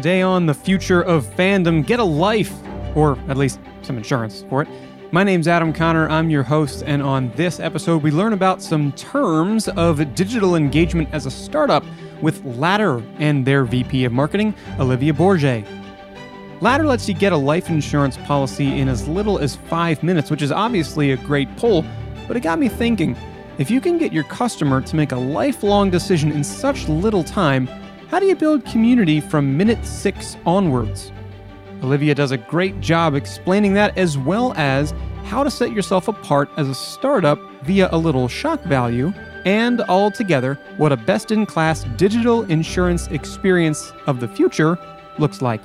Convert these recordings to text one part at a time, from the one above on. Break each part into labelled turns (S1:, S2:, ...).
S1: Today on the future of fandom, get a life, or at least some insurance for it. My name's Adam Conner. I'm your host, and on this episode, we learn about some terms of digital engagement as a startup with Ladder and their VP of Marketing, Olivia Borsje. Ladder lets you get a life insurance policy in as little as five minutes, which is obviously a great pull, but it got me thinking if you can get your customer to make a lifelong decision in such little time, how do you build community from minute six onwards? Olivia does a great job explaining that as well as how to set yourself apart as a startup via a little shock value, and all together, what a best in class digital insurance experience of the future looks like.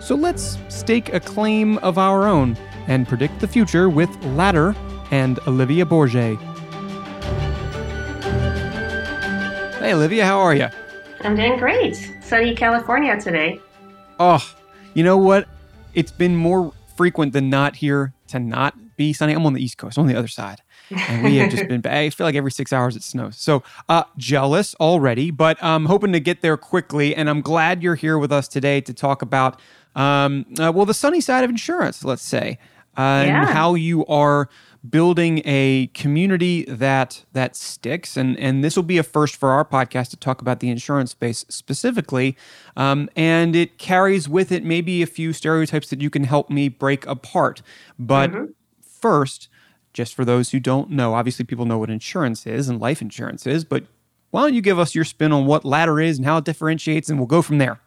S1: So let's stake a claim of our own and predict the future with Ladder and Olivia Borsje. Hey, Olivia, how are you?
S2: I'm doing great. Sunny California today.
S1: Oh, you know what? It's been more frequent than not here to not be sunny. I'm on the East Coast, I'm on the other side. And we have just been, I feel like every six hours it snows. So uh, jealous already, but I'm hoping to get there quickly. And I'm glad you're here with us today to talk about, um, uh, well, the sunny side of insurance, let's say, uh,
S2: Yeah.
S1: and how you are building a community that that sticks. And and this will be a first for our podcast to talk about the insurance space specifically. Um, and it carries with it maybe a few stereotypes that you can help me break apart. But first just for those who don't know obviously people know what insurance is and life insurance is but why don't you give us your spin on what ladder is and how it differentiates and we'll go from there.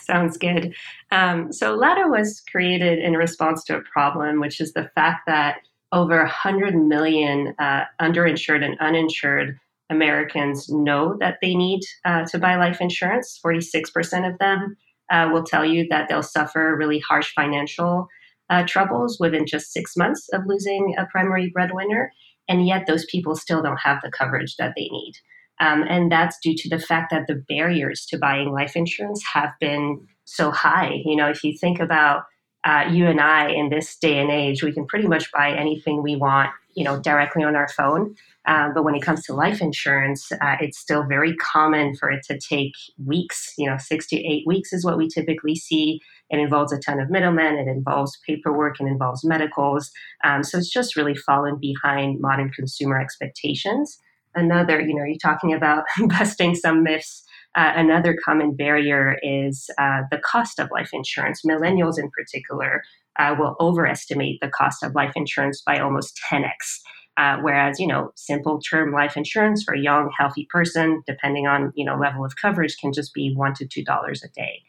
S2: Sounds good. Um, so Ladder was created in response to a problem, which is the fact that over 100 million uh, underinsured and uninsured Americans know that they need uh, to buy life insurance. 46% of them uh, will tell you that they'll suffer really harsh financial uh, troubles within just six months of losing a primary breadwinner. And yet, those people still don't have the coverage that they need. Um, and that's due to the fact that the barriers to buying life insurance have been so high. You know, if you think about uh, you and I in this day and age, we can pretty much buy anything we want, you know, directly on our phone. Um, but when it comes to life insurance, uh, it's still very common for it to take weeks. You know, six to eight weeks is what we typically see. It involves a ton of middlemen. It involves paperwork. It involves medicals. Um, so it's just really fallen behind modern consumer expectations another, you know, you're talking about busting some myths. Uh, another common barrier is uh, the cost of life insurance. Millennials, in particular, uh, will overestimate the cost of life insurance by almost 10x. Uh, whereas, you know, simple term life insurance for a young, healthy person, depending on you know level of coverage, can just be one to two dollars a day.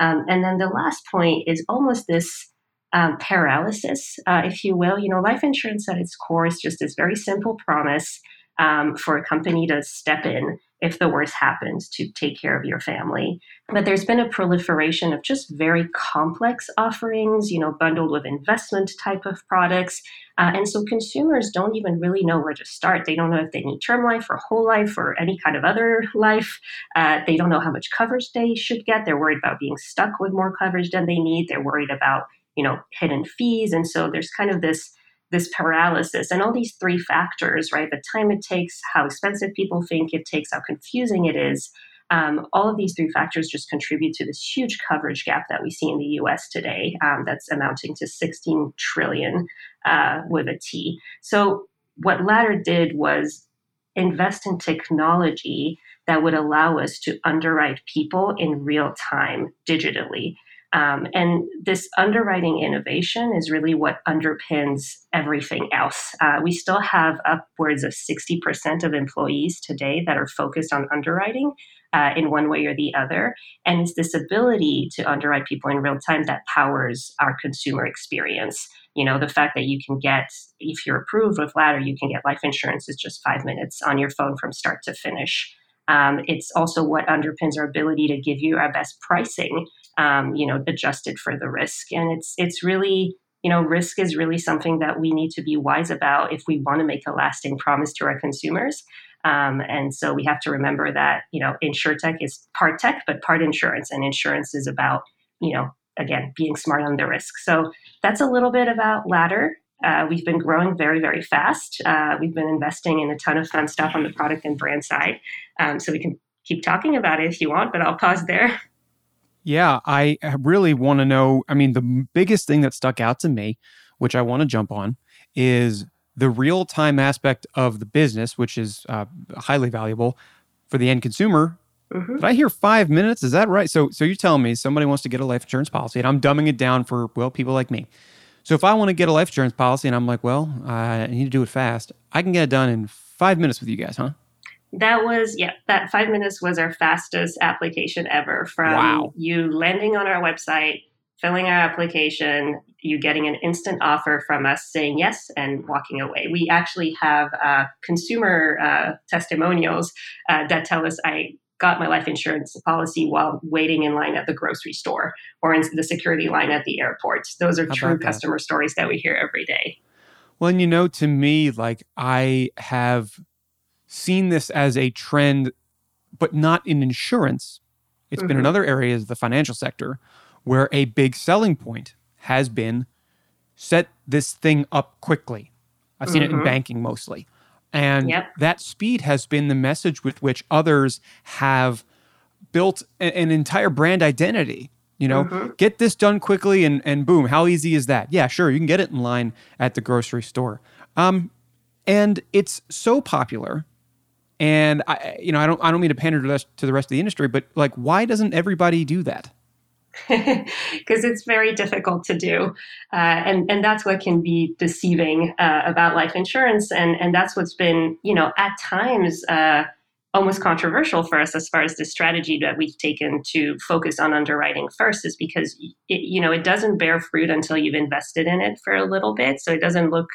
S2: Um, and then the last point is almost this um, paralysis, uh, if you will. You know, life insurance at its core is just this very simple promise um, for a company to step in if the worst happens to take care of your family. But there's been a proliferation of just very complex offerings, you know, bundled with investment type of products. Uh, and so consumers don't even really know where to start. They don't know if they need term life or whole life or any kind of other life. Uh, they don't know how much coverage they should get. They're worried about being stuck with more coverage than they need. They're worried about, you know, hidden fees. And so there's kind of this this paralysis and all these three factors, right? The time it takes, how expensive people think it takes, how confusing it is. Um, all of these three factors just contribute to this huge coverage gap that we see in the US today um, that's amounting to 16 trillion uh, with a T. So, what Ladder did was invest in technology that would allow us to underwrite people in real time digitally. Um, and this underwriting innovation is really what underpins everything else. Uh, we still have upwards of 60% of employees today that are focused on underwriting uh, in one way or the other. And it's this ability to underwrite people in real time that powers our consumer experience. You know, the fact that you can get, if you're approved with Ladder, you can get life insurance is just five minutes on your phone from start to finish. Um, it's also what underpins our ability to give you our best pricing um, you know, adjusted for the risk. And it's it's really, you know, risk is really something that we need to be wise about if we want to make a lasting promise to our consumers. Um, and so we have to remember that, you know, insurtech is part tech, but part insurance, and insurance is about, you know, again, being smart on the risk. So that's a little bit about Ladder. Uh, we've been growing very, very fast. Uh, we've been investing in a ton of fun stuff on the product and brand side. Um, so we can keep talking about it if you want, but I'll pause there.
S1: Yeah, I really want to know. I mean, the biggest thing that stuck out to me, which I want to jump on, is the real time aspect of the business, which is uh, highly valuable for the end consumer. Mm-hmm. Did I hear five minutes? Is that right? So, so you're telling me somebody wants to get a life insurance policy, and I'm dumbing it down for well people like me. So, if I want to get a life insurance policy, and I'm like, well, I need to do it fast, I can get it done in five minutes with you guys, huh?
S2: That was, yeah, that five minutes was our fastest application ever from
S1: wow.
S2: you landing on our website, filling our application, you getting an instant offer from us saying yes and walking away. We actually have uh, consumer uh, testimonials uh, that tell us I got my life insurance policy while waiting in line at the grocery store or in the security line at the airport. Those are How true customer stories that we hear every day.
S1: Well, and you know, to me, like I have seen this as a trend, but not in insurance. It's mm-hmm. been in other areas of the financial sector where a big selling point has been set this thing up quickly. I've seen mm-hmm. it in mm-hmm. banking mostly. And yep. that speed has been the message with which others have built a- an entire brand identity. You know, mm-hmm. get this done quickly and, and boom, how easy is that? Yeah, sure, you can get it in line at the grocery store. Um, and it's so popular and I, you know, I don't, I don't mean to pander to the, rest, to the rest of the industry, but like, why doesn't everybody do that?
S2: Because it's very difficult to do, uh, and and that's what can be deceiving uh, about life insurance, and and that's what's been, you know, at times. Uh, almost controversial for us as far as the strategy that we've taken to focus on underwriting first is because it, you know it doesn't bear fruit until you've invested in it for a little bit so it doesn't look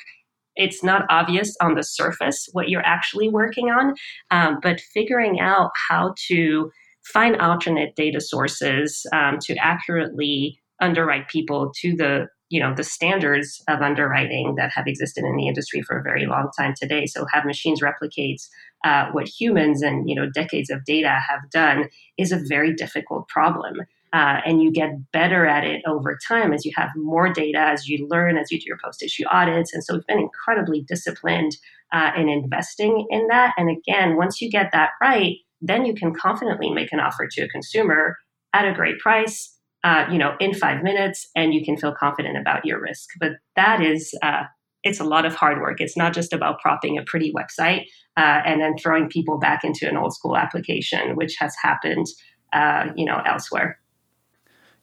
S2: it's not obvious on the surface what you're actually working on, um, but figuring out how to find alternate data sources um, to accurately underwrite people to the you know the standards of underwriting that have existed in the industry for a very long time today. So have machines replicate uh, what humans and you know decades of data have done is a very difficult problem uh, and you get better at it over time as you have more data, as you learn, as you do your post issue audits. And so we've been incredibly disciplined uh, in investing in that. And again, once you get that right, then you can confidently make an offer to a consumer at a great price. Uh, you know, in five minutes, and you can feel confident about your risk. But that is, uh, it's a lot of hard work. It's not just about propping a pretty website uh, and then throwing people back into an old school application, which has happened, uh, you know, elsewhere.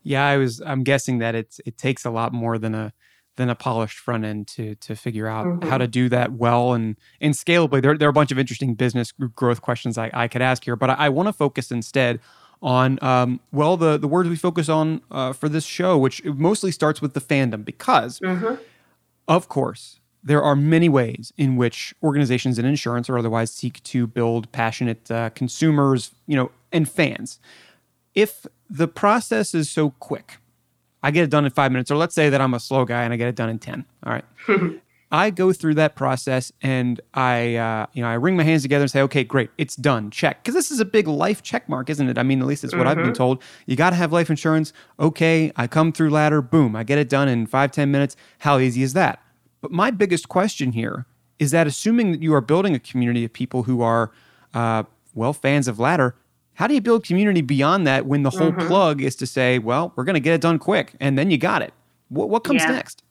S1: Yeah, I was. I'm guessing that it's it takes a lot more than a than a polished front end to to figure out mm-hmm. how to do that well and and scalably. There, there are a bunch of interesting business growth questions I, I could ask here, but I, I want to focus instead on um, well the the words we focus on uh, for this show, which mostly starts with the fandom, because mm-hmm. of course there are many ways in which organizations in insurance or otherwise seek to build passionate uh, consumers, you know, and fans. If the process is so quick. I get it done in five minutes, or let's say that I'm a slow guy and I get it done in 10. All right. I go through that process and I, uh, you know, I wring my hands together and say, okay, great, it's done, check. Because this is a big life check mark, isn't it? I mean, at least it's what mm-hmm. I've been mm-hmm. told. You got to have life insurance. Okay, I come through ladder, boom, I get it done in five ten minutes. How easy is that? But my biggest question here is that assuming that you are building a community of people who are, uh, well, fans of ladder, how do you build community beyond that when the whole mm-hmm. plug is to say, well, we're going to get it done quick and then you got it? What, what comes yeah. next?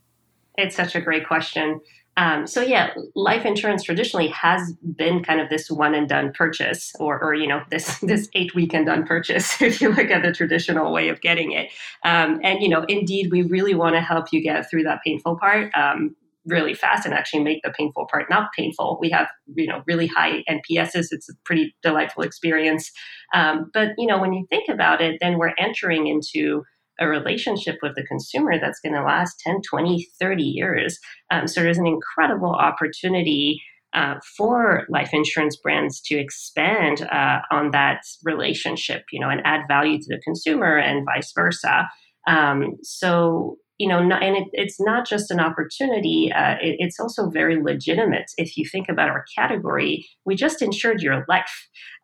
S2: It's such a great question. Um, so yeah, life insurance traditionally has been kind of this one and done purchase, or, or you know this this eight week and done purchase. If you look at the traditional way of getting it, um, and you know indeed we really want to help you get through that painful part. Um, really fast and actually make the painful part not painful. We have you know really high NPSs. It's a pretty delightful experience. Um, but you know when you think about it, then we're entering into a relationship with the consumer that's going to last 10, 20, 30 years. Um, so there's an incredible opportunity uh, for life insurance brands to expand uh, on that relationship, you know, and add value to the consumer and vice versa. Um, so you know, not, and it, it's not just an opportunity, uh, it, it's also very legitimate. If you think about our category, we just insured your life.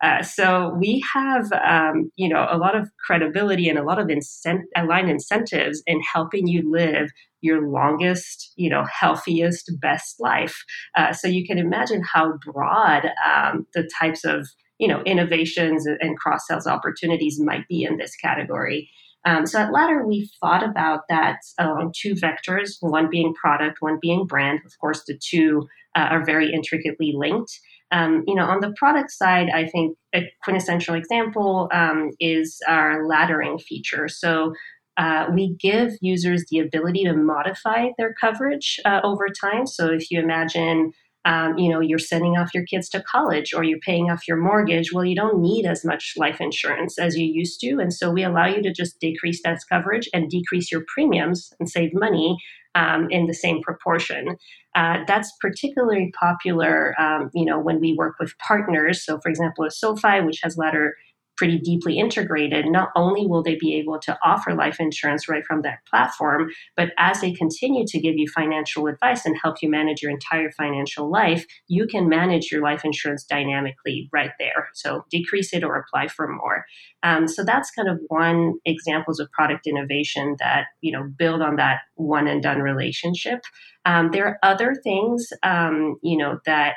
S2: Uh, so we have, um, you know, a lot of credibility and a lot of incent- aligned incentives in helping you live your longest, you know, healthiest, best life. Uh, so you can imagine how broad um, the types of, you know, innovations and cross sales opportunities might be in this category. Um, so at Ladder, we thought about that along two vectors, one being product, one being brand. Of course, the two uh, are very intricately linked. Um, you know, on the product side, I think a quintessential example um, is our laddering feature. So uh, we give users the ability to modify their coverage uh, over time. So if you imagine um, you know you're sending off your kids to college or you're paying off your mortgage well you don't need as much life insurance as you used to. And so we allow you to just decrease that coverage and decrease your premiums and save money um, in the same proportion. Uh, that's particularly popular um, you know when we work with partners. So for example a SoFi which has ladder pretty deeply integrated, not only will they be able to offer life insurance right from that platform, but as they continue to give you financial advice and help you manage your entire financial life, you can manage your life insurance dynamically right there. So decrease it or apply for more. Um, so that's kind of one examples of product innovation that you know build on that one and done relationship. Um, there are other things um, you know that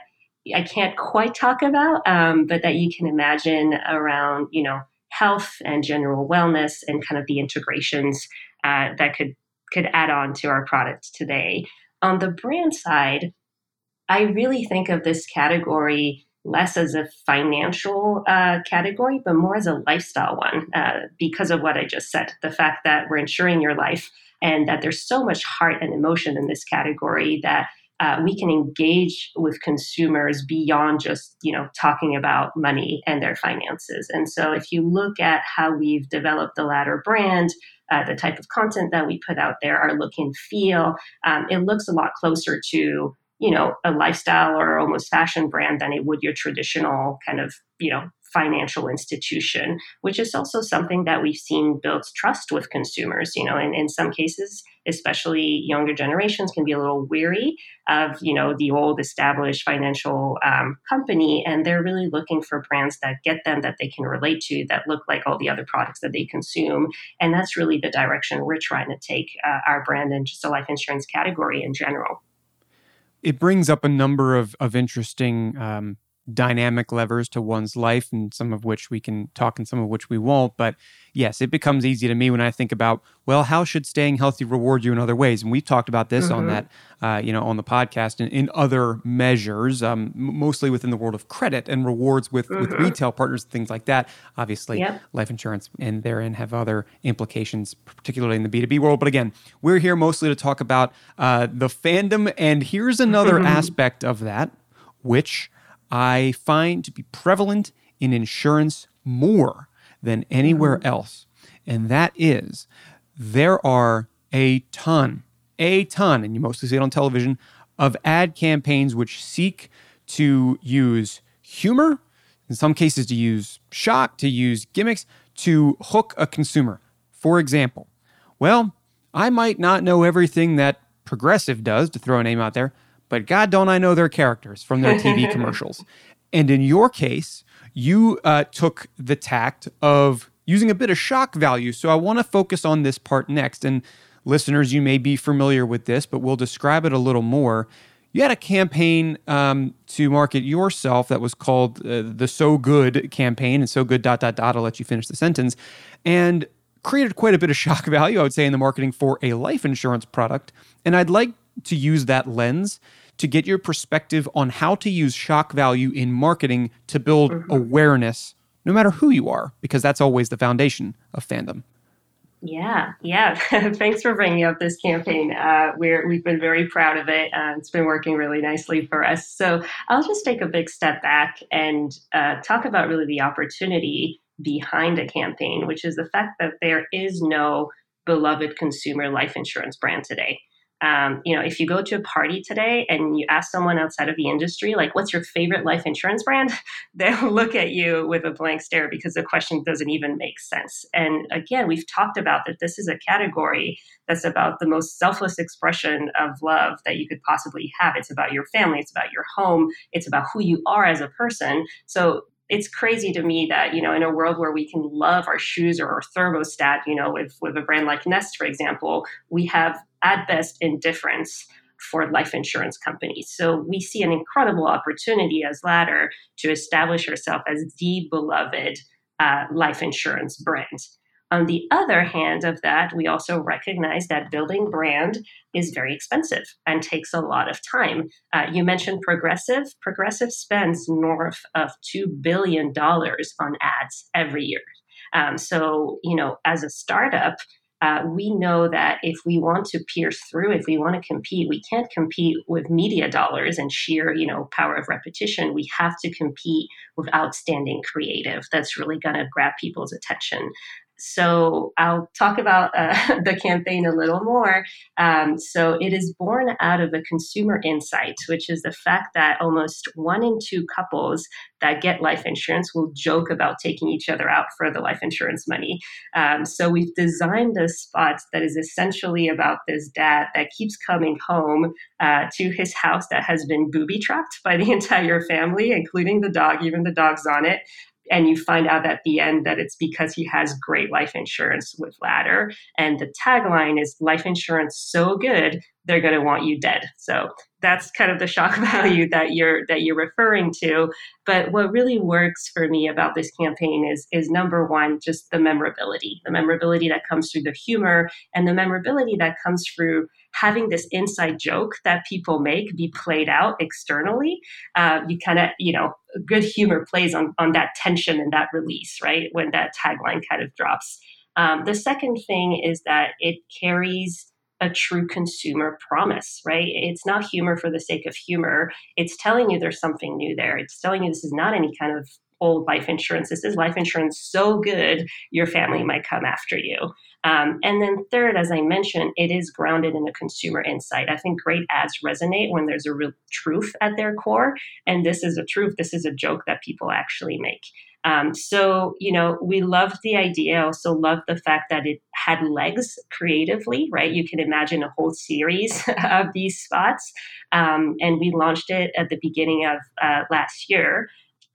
S2: I can't quite talk about, um, but that you can imagine around, you know, health and general wellness and kind of the integrations uh, that could could add on to our product today. On the brand side, I really think of this category less as a financial uh, category, but more as a lifestyle one uh, because of what I just said. The fact that we're insuring your life and that there's so much heart and emotion in this category that uh, we can engage with consumers beyond just you know talking about money and their finances. And so if you look at how we've developed the ladder brand uh, the type of content that we put out there our look and feel um, it looks a lot closer to you know a lifestyle or almost fashion brand than it would your traditional kind of you know financial institution, which is also something that we've seen builds trust with consumers. You know, and in some cases, especially younger generations can be a little weary of, you know, the old established financial um, company, and they're really looking for brands that get them that they can relate to, that look like all the other products that they consume. And that's really the direction we're trying to take uh, our brand and just a life insurance category in general.
S1: It brings up a number of, of interesting um, dynamic levers to one's life, and some of which we can talk and some of which we won't. But yes, it becomes easy to me when I think about, well, how should staying healthy reward you in other ways? And we've talked about this mm-hmm. on that, uh, you know, on the podcast and in other measures, um, mostly within the world of credit and rewards with, mm-hmm. with retail partners and things like that. Obviously, yep. life insurance and therein have other implications, particularly in the B2B world. But again, we're here mostly to talk about uh, the fandom. And here's another mm-hmm. aspect of that, which I find to be prevalent in insurance more than anywhere mm-hmm. else. And that is there are a ton, a ton, and you mostly see it on television, of ad campaigns which seek to use humor, in some cases, to use shock, to use gimmicks to hook a consumer. For example, well, I might not know everything that Progressive does, to throw a name out there, but God don't I know their characters from their TV commercials. And in your case, you uh, took the tact of using a bit of shock value. So I want to focus on this part next. And listeners, you may be familiar with this, but we'll describe it a little more. You had a campaign um, to market yourself that was called uh, the So Good campaign, and So Good dot dot dot. I'll let you finish the sentence, and created quite a bit of shock value, I would say, in the marketing for a life insurance product. And I'd like to use that lens to get your perspective on how to use shock value in marketing to build mm-hmm. awareness, no matter who you are, because that's always the foundation of fandom.
S2: Yeah, yeah. Thanks for bringing up this campaign. Uh, we're we've been very proud of it. Uh, it's been working really nicely for us. So I'll just take a big step back and uh, talk about really the opportunity behind a campaign, which is the fact that there is no beloved consumer life insurance brand today. Um, you know, if you go to a party today and you ask someone outside of the industry, like, what's your favorite life insurance brand? They'll look at you with a blank stare because the question doesn't even make sense. And again, we've talked about that this is a category that's about the most selfless expression of love that you could possibly have. It's about your family, it's about your home, it's about who you are as a person. So it's crazy to me that you know in a world where we can love our shoes or our thermostat you know with with a brand like nest for example we have at best indifference for life insurance companies. So we see an incredible opportunity as Ladder to establish ourselves as the beloved uh, life insurance brand. On the other hand of that, we also recognize that building brand is very expensive and takes a lot of time. Uh, you mentioned Progressive. Progressive spends north of $2 billion on ads every year. Um, so, you know, as a startup, uh, we know that if we want to pierce through, if we want to compete, we can't compete with media dollars and sheer, you know, power of repetition. We have to compete with outstanding creative that's really going to grab people's attention. So I'll talk about uh, the campaign a little more. Um, so it is born out of a consumer insight, which is the fact that almost one in two couples that get life insurance will joke about taking each other out for the life insurance money. Um, so we've designed a spot that is essentially about this dad that keeps coming home uh, to his house that has been booby trapped by the entire family, including the dog, even the dog's on it and you find out at the end that it's because he has great life insurance with Ladder. And the tagline is life insurance so good they're going to want you dead. So that's kind of the shock value that you're that you're referring to. But what really works for me about this campaign is is number one, just the memorability, the memorability that comes through the humor, and the memorability that comes through having this inside joke that people make be played out externally. Uh, you kind of, you know, good humor plays on on that tension and that release, right? When that tagline kind of drops. Um, the second thing is that it carries a true consumer promise, right? It's not humor for the sake of humor. It's telling you there's something new there. It's telling you this is not any kind of old life insurance. This is life insurance so good your family might come after you. Um, and then third, as I mentioned, it is grounded in a consumer insight. I think great ads resonate when there's a real truth at their core, and this is a truth. This is a joke that people actually make. Um, so, you know, we loved the idea. Also loved the fact that it had legs creatively, right? You can imagine a whole series of these spots. Um, and we launched it at the beginning of uh, last year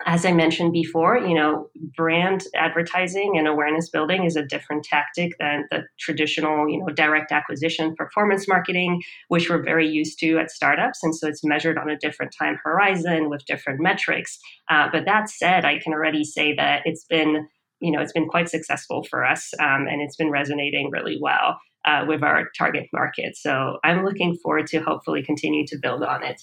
S2: as I mentioned before, you know, brand advertising and awareness building is a different tactic than the traditional, you know, direct acquisition performance marketing, which we're very used to at startups. And so it's measured on a different time horizon with different metrics. Uh, but that said, I can already say that it's been, you know, it's been quite successful for us um, and it's been resonating really well uh, with our target market. So I'm looking forward to hopefully continue to build on it.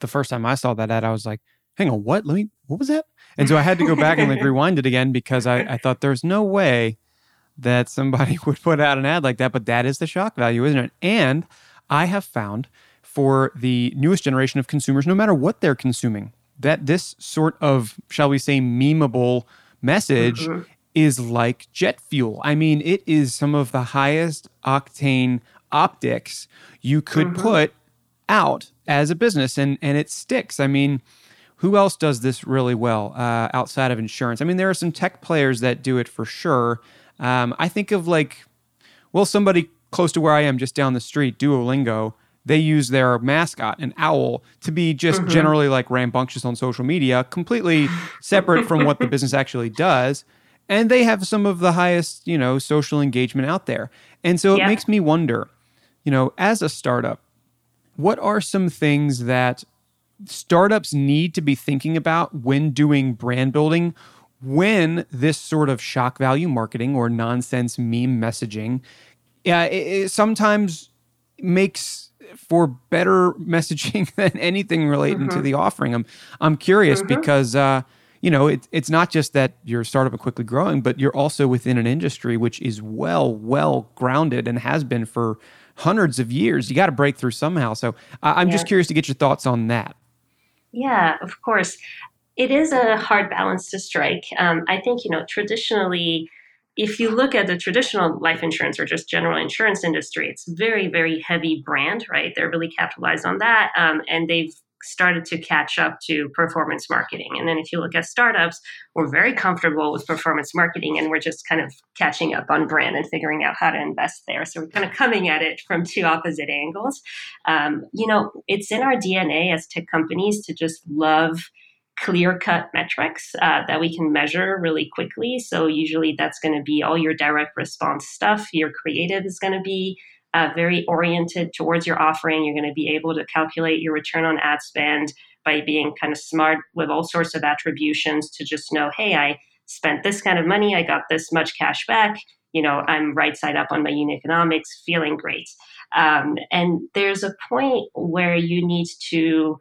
S1: The first time I saw that ad, I was like, hang on, what? Let me, what was that? And so I had to go back and like rewind it again because I, I thought there's no way that somebody would put out an ad like that. But that is the shock value, isn't it? And I have found for the newest generation of consumers, no matter what they're consuming, that this sort of, shall we say, memeable message mm-hmm. is like jet fuel. I mean, it is some of the highest octane optics you could mm-hmm. put out as a business and and it sticks. I mean, who else does this really well uh, outside of insurance? I mean, there are some tech players that do it for sure. Um, I think of like, well, somebody close to where I am, just down the street, Duolingo. They use their mascot, an owl, to be just mm-hmm. generally like rambunctious on social media, completely separate from what the business actually does. And they have some of the highest, you know, social engagement out there. And so it yeah. makes me wonder, you know, as a startup, what are some things that startups need to be thinking about when doing brand building when this sort of shock value marketing or nonsense meme messaging yeah, it, it sometimes makes for better messaging than anything relating mm-hmm. to the offering. I'm I'm curious mm-hmm. because uh, you know it, it's not just that you're a startup and quickly growing, but you're also within an industry which is well well grounded and has been for hundreds of years. You got to break through somehow. So I'm yeah. just curious to get your thoughts on that.
S2: Yeah, of course. It is a hard balance to strike. Um, I think, you know, traditionally, if you look at the traditional life insurance or just general insurance industry, it's very, very heavy brand, right? They're really capitalized on that. Um, and they've started to catch up to performance marketing. And then if you look at startups, we're very comfortable with performance marketing and we're just kind of catching up on brand and figuring out how to invest there. So we're kind of coming at it from two opposite angles. Um, you know, it's in our DNA as tech companies to just love clear cut metrics uh, that we can measure really quickly. So, usually that's going to be all your direct response stuff. Your creative is going to be uh, very oriented towards your offering. You're going to be able to calculate your return on ad spend by being kind of smart with all sorts of attributions to just know, hey, I spent this kind of money, I got this much cash back. You know, I'm right side up on my unit economics, feeling great. Um, and there's a point where you need to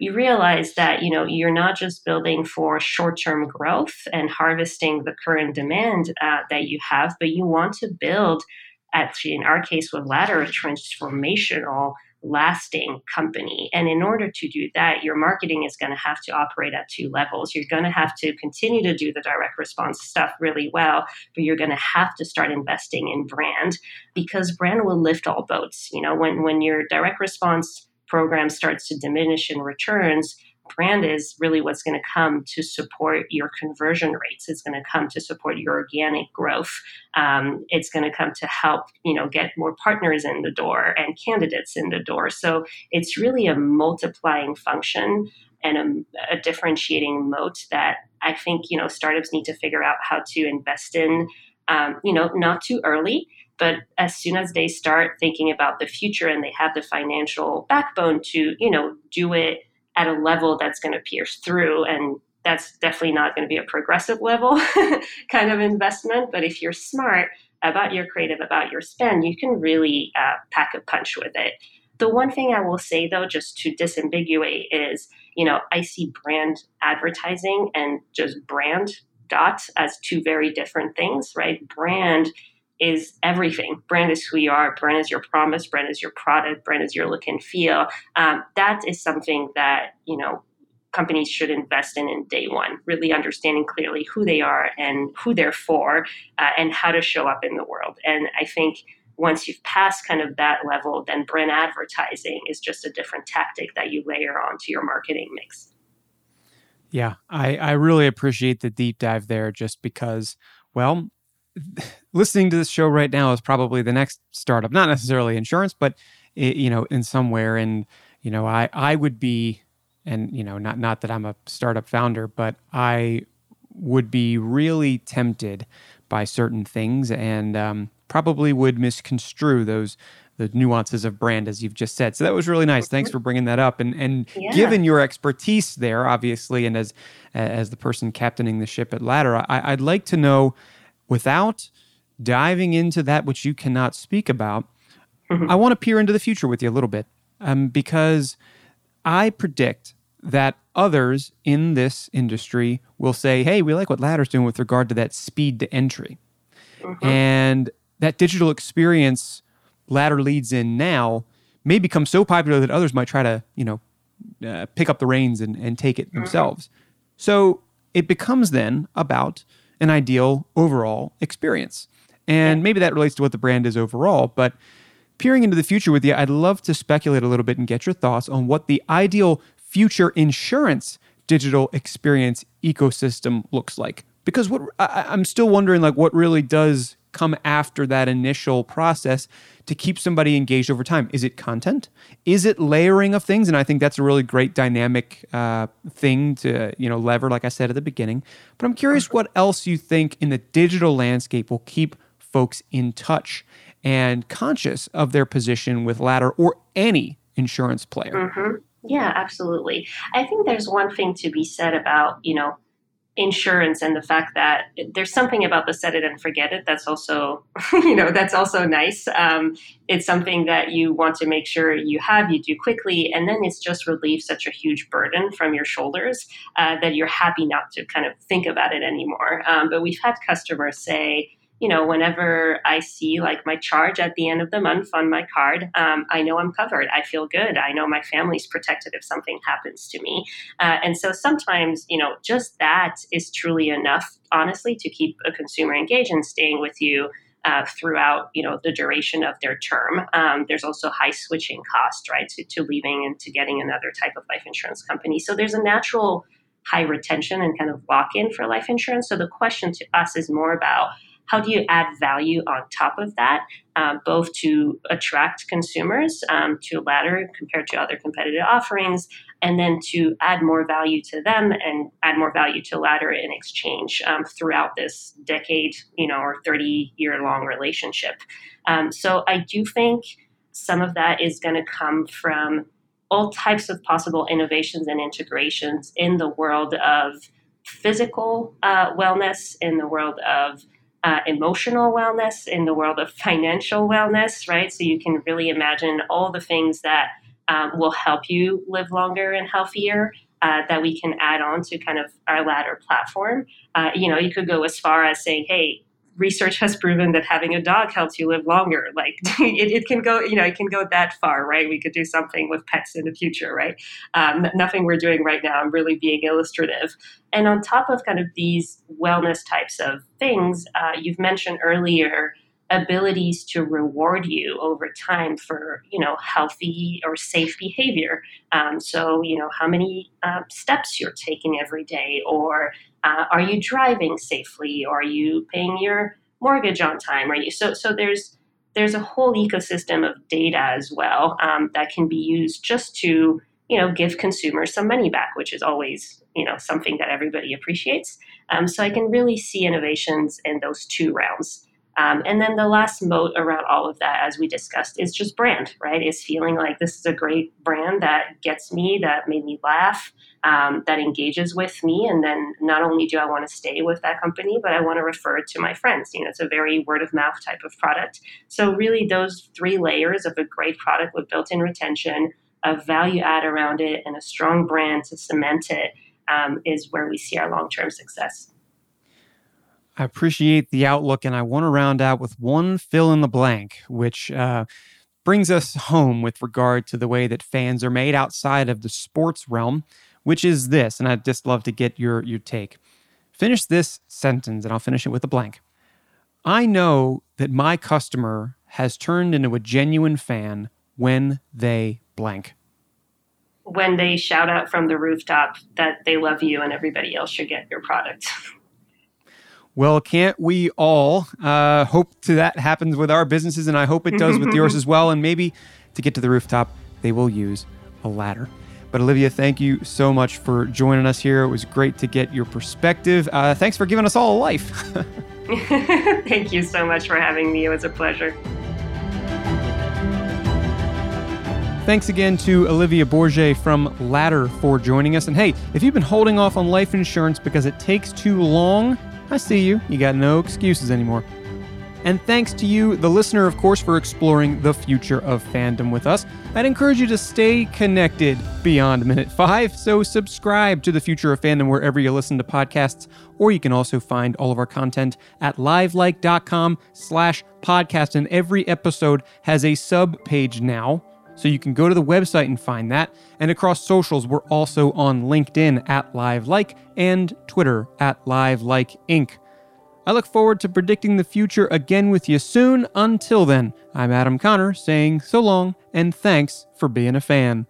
S2: you realize that you know you're not just building for short-term growth and harvesting the current demand uh, that you have, but you want to build, actually in our case with Ladder, a transformational lasting company. And in order to do that, your marketing is going to have to operate at two levels. You're going to have to continue to do the direct response stuff really well, but you're going to have to start investing in brand because brand will lift all boats. You know, when when your direct response program starts to diminish in returns, brand is really what's going to come to support your conversion rates. It's going to come to support your organic growth. Um, it's going to come to help you know get more partners in the door and candidates in the door. So it's really a multiplying function and a, a differentiating moat that I think you know startups need to figure out how to invest in. Um, you know, not too early, but as soon as they start thinking about the future and they have the financial backbone to you know do it at a level that's going to pierce through and that's definitely not going to be a progressive level kind of investment but if you're smart about your creative about your spend you can really uh, pack a punch with it. The one thing i will say though just to disambiguate is you know i see brand advertising and just brand dots as two very different things right? Brand is everything. Brand is who you are. Brand is your promise. Brand is your product. Brand is your look and feel. Um, that is something that you know companies should invest in in day one. Really understanding clearly who they are and who they're for, uh, and how to show up in the world. And I think once you've passed kind of that level, then brand advertising is just a different tactic that you layer onto your marketing mix.
S1: Yeah, I, I really appreciate the deep dive there just because, well, listening to this show right now is probably the next startup, not necessarily insurance, but it, you know, in somewhere. And you know, I I would be, and you know, not not that I'm a startup founder, but I would be really tempted by certain things, and um, probably would misconstrue those the nuances of brand as you've just said. So that was really nice. Thanks for bringing that up. And and yeah. given your expertise there, obviously, and as as the person captaining the ship at Ladder, I, I'd like to know without diving into that which you cannot speak about, mm-hmm. I want to peer into the future with you a little bit um, because I predict that others in this industry will say, hey, we like what Ladder's doing with regard to that speed to entry. Mm-hmm. And that digital experience Ladder leads in now may become so popular that others might try to, you know, uh, pick up the reins and, and take it mm-hmm. themselves. So it becomes then about an ideal overall experience. And maybe that relates to what the brand is overall, but peering into the future with you, I'd love to speculate a little bit and get your thoughts on what the ideal future insurance digital experience ecosystem looks like. Because what I, I'm still wondering, like, what really does come after that initial process to keep somebody engaged over time? Is it content? Is it layering of things? And I think that's a really great dynamic uh, thing to you know lever, like I said at the beginning. But I'm curious what else you think in the digital landscape will keep folks in touch and conscious of their position with Ladder or any insurance player.
S2: Mm-hmm. Yeah, absolutely. I think there's one thing to be said about you know insurance and the fact that there's something about the set it and forget it that's also you know that's also nice. Um, it's something that you want to make sure you have you do quickly and then it's just relieved such a huge burden from your shoulders uh, that you're happy not to kind of think about it anymore. Um, but we've had customers say you know, whenever I see like my charge at the end of the month on my card, um, I know I'm covered. I feel good. I know my family's protected if something happens to me. Uh, and so sometimes, you know, just that is truly enough, honestly, to keep a consumer engaged and staying with you. Uh, throughout you know the duration of their term um, there's also high switching cost right to, to leaving and to getting another type of life insurance company so there's a natural high retention and kind of lock in for life insurance so the question to us is more about how do you add value on top of that, uh, both to attract consumers um, to Ladder compared to other competitive offerings, and then to add more value to them and add more value to Ladder in exchange um, throughout this decade, you know, or 30 year long relationship. Um, so I do think some of that is going to come from all types of possible innovations and integrations in the world of physical uh, wellness, in the world of uh, emotional wellness, in the world of financial wellness, right? So you can really imagine all the things that um, will help you live longer and healthier. Uh, that we can add on to kind of our ladder platform. Uh, you know, you could go as far as saying, hey, research has proven that having a dog helps you live longer. Like it, it, can go, you know, it can go that far, right? We could do something with pets in the future, right? Um, nothing we're doing right now. I'm really being illustrative. And on top of kind of these wellness types of things, uh, you've mentioned earlier abilities to reward you over time for you know healthy or safe behavior. Um, so you know how many uh, steps you're taking every day or uh, are you driving safely? Or are you paying your mortgage on time? Are you so so there's there's a whole ecosystem of data as well um, that can be used just to you know give consumers some money back which is always you know something that everybody appreciates. Um, so i can really see innovations in those two realms um, and then the last moat around all of that, as we discussed, is just brand, right? Is feeling like this is a great brand that gets me, that made me laugh, um, that engages with me. And then not only do I want to stay with that company, but I want to refer to my friends. You know, it's a very word of mouth type of product. So, really, those three layers of a great product with built in retention, a value add around it, and a strong brand to cement it um, is where we see our long term success.
S1: I appreciate the outlook, and I want to round out with one fill in the blank, which uh, brings us home with regard to the way that fans are made outside of the sports realm, which is this, and I'd just love to get your, your take. Finish this sentence, and I'll finish it with a blank. I know that my customer has turned into a genuine fan when they blank.
S2: When they shout out from the rooftop that they love you and everybody else should get your product.
S1: Well, can't we all uh, hope to that happens with our businesses, and I hope it does with yours as well. And maybe to get to the rooftop, they will use a ladder. But Olivia, thank you so much for joining us here. It was great to get your perspective. Uh, thanks for giving us all a life.
S2: thank you so much for having me. It was a pleasure.
S1: Thanks again to Olivia Borsje from Ladder for joining us. And hey, if you've been holding off on life insurance because it takes too long, I see you. You got no excuses anymore. And thanks to you, the listener, of course, for exploring the future of fandom with us. I'd encourage you to stay connected beyond minute five, so subscribe to the future of fandom wherever you listen to podcasts, or you can also find all of our content at livelike.com slash podcast. And every episode has a sub page now so you can go to the website and find that. And across socials, we're also on LinkedIn at LiveLike and Twitter at LiveLike Inc. I look forward to predicting the future again with you soon. Until then, I'm Adam Conner saying so long and thanks for being a fan.